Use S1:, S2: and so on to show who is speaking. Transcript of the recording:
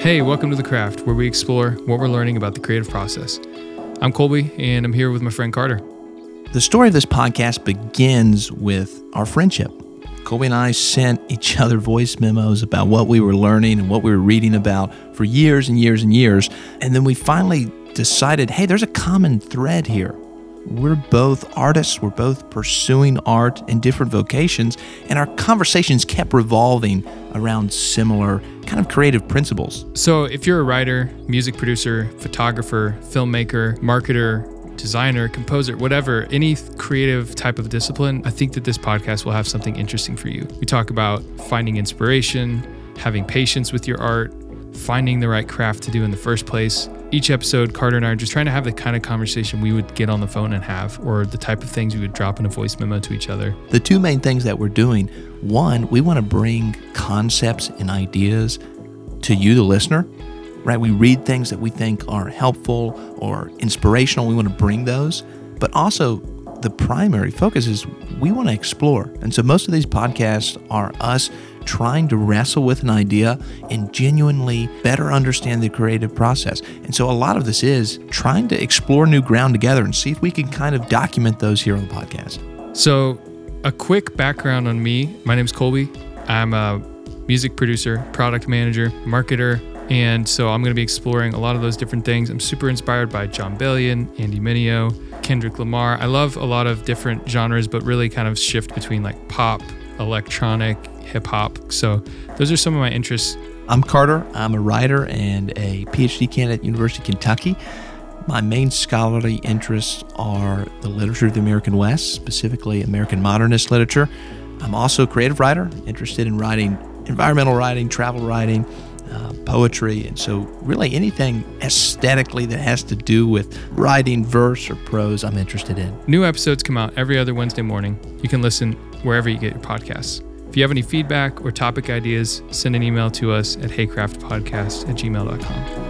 S1: Hey, welcome to The Craft, where we explore what we're learning about the creative process. I'm Colby, and I'm here with my friend Carter.
S2: The story of this podcast begins with our friendship. Colby and I sent each other voice memos about what we were learning and what we were reading about for years and years and years. And then we finally decided hey, there's a common thread here. We're both artists, we're both pursuing art in different vocations, and our conversations kept revolving around similar kind of creative principles.
S1: So, if you're a writer, music producer, photographer, filmmaker, marketer, designer, composer, whatever, any creative type of discipline, I think that this podcast will have something interesting for you. We talk about finding inspiration, having patience with your art, finding the right craft to do in the first place. Each episode, Carter and I are just trying to have the kind of conversation we would get on the phone and have, or the type of things we would drop in a voice memo to each other.
S2: The two main things that we're doing one, we want to bring concepts and ideas to you, the listener, right? We read things that we think are helpful or inspirational. We want to bring those. But also, the primary focus is we want to explore. And so most of these podcasts are us trying to wrestle with an idea and genuinely better understand the creative process. And so a lot of this is trying to explore new ground together and see if we can kind of document those here on the podcast.
S1: So, a quick background on me my name's Colby. I'm a music producer, product manager, marketer, and so I'm going to be exploring a lot of those different things. I'm super inspired by Jon Bellion, Andy Mineo, Kendrick Lamar. I love a lot of different genres, but really kind of shift between like pop, electronic, hip hop. So those are some of my interests.
S2: I'm Carter. I'm a writer and a PhD candidate at University of Kentucky. My main scholarly interests are the literature of the American West, specifically American modernist literature. I'm also a creative writer, interested in writing environmental writing, travel writing, uh, poetry, and so really anything aesthetically that has to do with writing verse or prose, I'm interested in.
S1: New episodes come out every other Wednesday morning. You can listen wherever you get your podcasts. If you have any feedback or topic ideas, send an email to us at heycraftpodcast at gmail.com.